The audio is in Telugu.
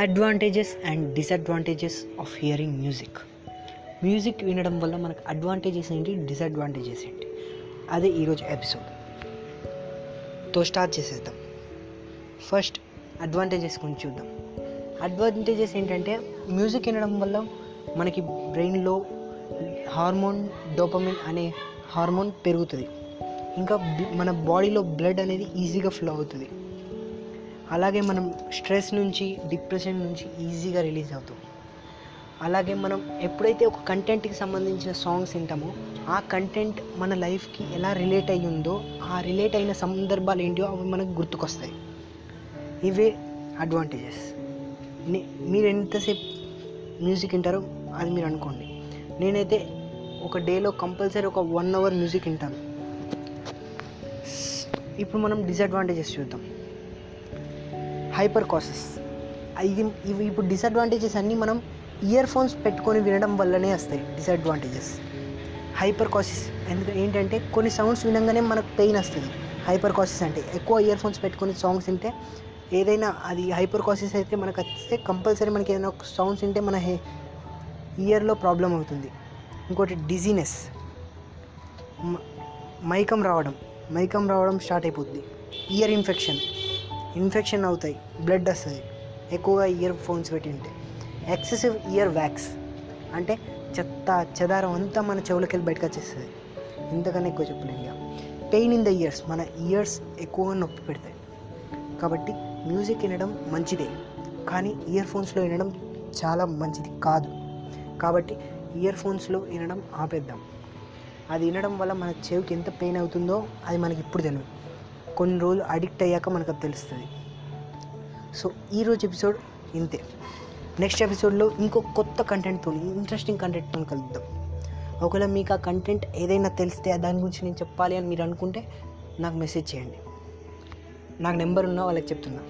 Advantages and disadvantages of hearing music music వినడం వల్ల మనకు అడ్వాంటేజెస్ ఏంటి? డిసడ్వాంటేజెస్ ఏంటి? అదే ఈరోజు ఎపిసోడ్తో స్టార్ట్ చేసేద్దాం. ఫస్ట్ అడ్వాంటేజెస్ గురించి చూద్దాం. అడ్వాంటేజెస్ ఏంటంటే మ్యూజిక్ వినడం వల్ల మనకి బ్రెయిన్లో హార్మోన్ డోపమిన్ అనే హార్మోన్ పెరుగుతుంది. ఇంకా మన బాడీలో బ్లడ్ అనేది ఈజీగా ఫ్లో అవుతుంది. అలాగే మనం స్ట్రెస్ నుంచి డిప్రెషన్ నుంచి ఈజీగా రిలీజ్ అవుతాం. అలాగే మనం ఎప్పుడైతే ఒక కంటెంట్కి సంబంధించిన సాంగ్స్ వింటామో ఆ కంటెంట్ మన లైఫ్కి ఎలా రిలేట్ అయ్యి ఉందో ఆ రిలేట్ అయిన సందర్భాలు ఏంటో అవి మనకు గుర్తుకొస్తాయి. ఇవే అడ్వాంటేజెస్ మీరు ఎంతసేపు మ్యూజిక్ వింటారో అది మీరు అనుకోండి. నేనైతే ఒక డేలో కంపల్సరీ ఒక వన్ అవర్ మ్యూజిక్ వింటాను. ఇప్పుడు మనం డిసడ్వాంటేజెస్ చూద్దాం. హైపర్ కాసెస్ ఇది ఇవి ఇప్పుడు డిసడ్వాంటేజెస్ అన్నీ మనం ఇయర్ ఫోన్స్ పెట్టుకొని వినడం వల్లనే వస్తాయి డిసడ్వాంటేజెస్. హైపర్ కాసెస్ ఎందుకంటే ఏంటంటే కొన్ని సౌండ్స్ వినగానే మనకు పెయిన్ వస్తుంది. హైపర్ కాసెస్ అంటే ఎక్కువ ఇయర్ ఫోన్స్ పెట్టుకొని సాంగ్స్ వింటే ఏదైనా అది హైపర్ కాసెస్ అయితే మనకు వస్తే కంపల్సరీ మనకి ఏదైనా ఒక సౌండ్స్ వింటే మన హే ఇయర్లో ప్రాబ్లం అవుతుంది. ఇంకోటి డిజీనెస్. మైకం రావడం. మైకం రావడం స్టార్ట్ అయిపోద్ది. Ear infection. ఇన్ఫెక్షన్ అవుతాయి బ్లడ్ వస్తుంది. ఎక్కువగా ఇయర్ ఫోన్స్ పెట్టి ఉంటే. ఎక్సెసివ్ ఇయర్ వ్యాక్స్ అంటే చెత్త చెదారం అంతా మన చెవులకి వెళ్ళి బయటకు వచ్చేస్తుంది ఇంతకన్నా ఎక్కువ చెప్పలేము ఇక. పెయిన్ ఇన్ ద ఇయర్స్ మన ఇయర్స్ ఎక్కువగా నొప్పి పెడతాయి. కాబట్టి మ్యూజిక్ వినడం మంచిదే. కానీ ఇయర్ ఫోన్స్లో వినడం చాలా మంచిది కాదు. కాబట్టి ఇయర్ ఫోన్స్లో వినడం ఆపేద్దాం. అది వినడం వల్ల మన చెవికి ఎంత పెయిన్ అవుతుందో అది మనకి ఇప్పుడు తెలియదు కొన్ని రోజులు అడిక్ట్ అయ్యాక మనకు అది తెలుస్తుంది. సో ఈరోజు ఎపిసోడ్ ఇంతే. నెక్స్ట్ ఎపిసోడ్లో ఇంకో కొత్త కంటెంట్తో ఇంట్రెస్టింగ్ కంటెంట్తో కలుద్దాం. ఒకవేళ మీకు ఆ కంటెంట్ ఏదైనా తెలిస్తే దాని గురించి నేను చెప్పాలి అని మీరు అనుకుంటే నాకు మెసేజ్ చేయండి. నాకు నెంబర్ ఉన్నా వాళ్ళకి చెప్తున్నా.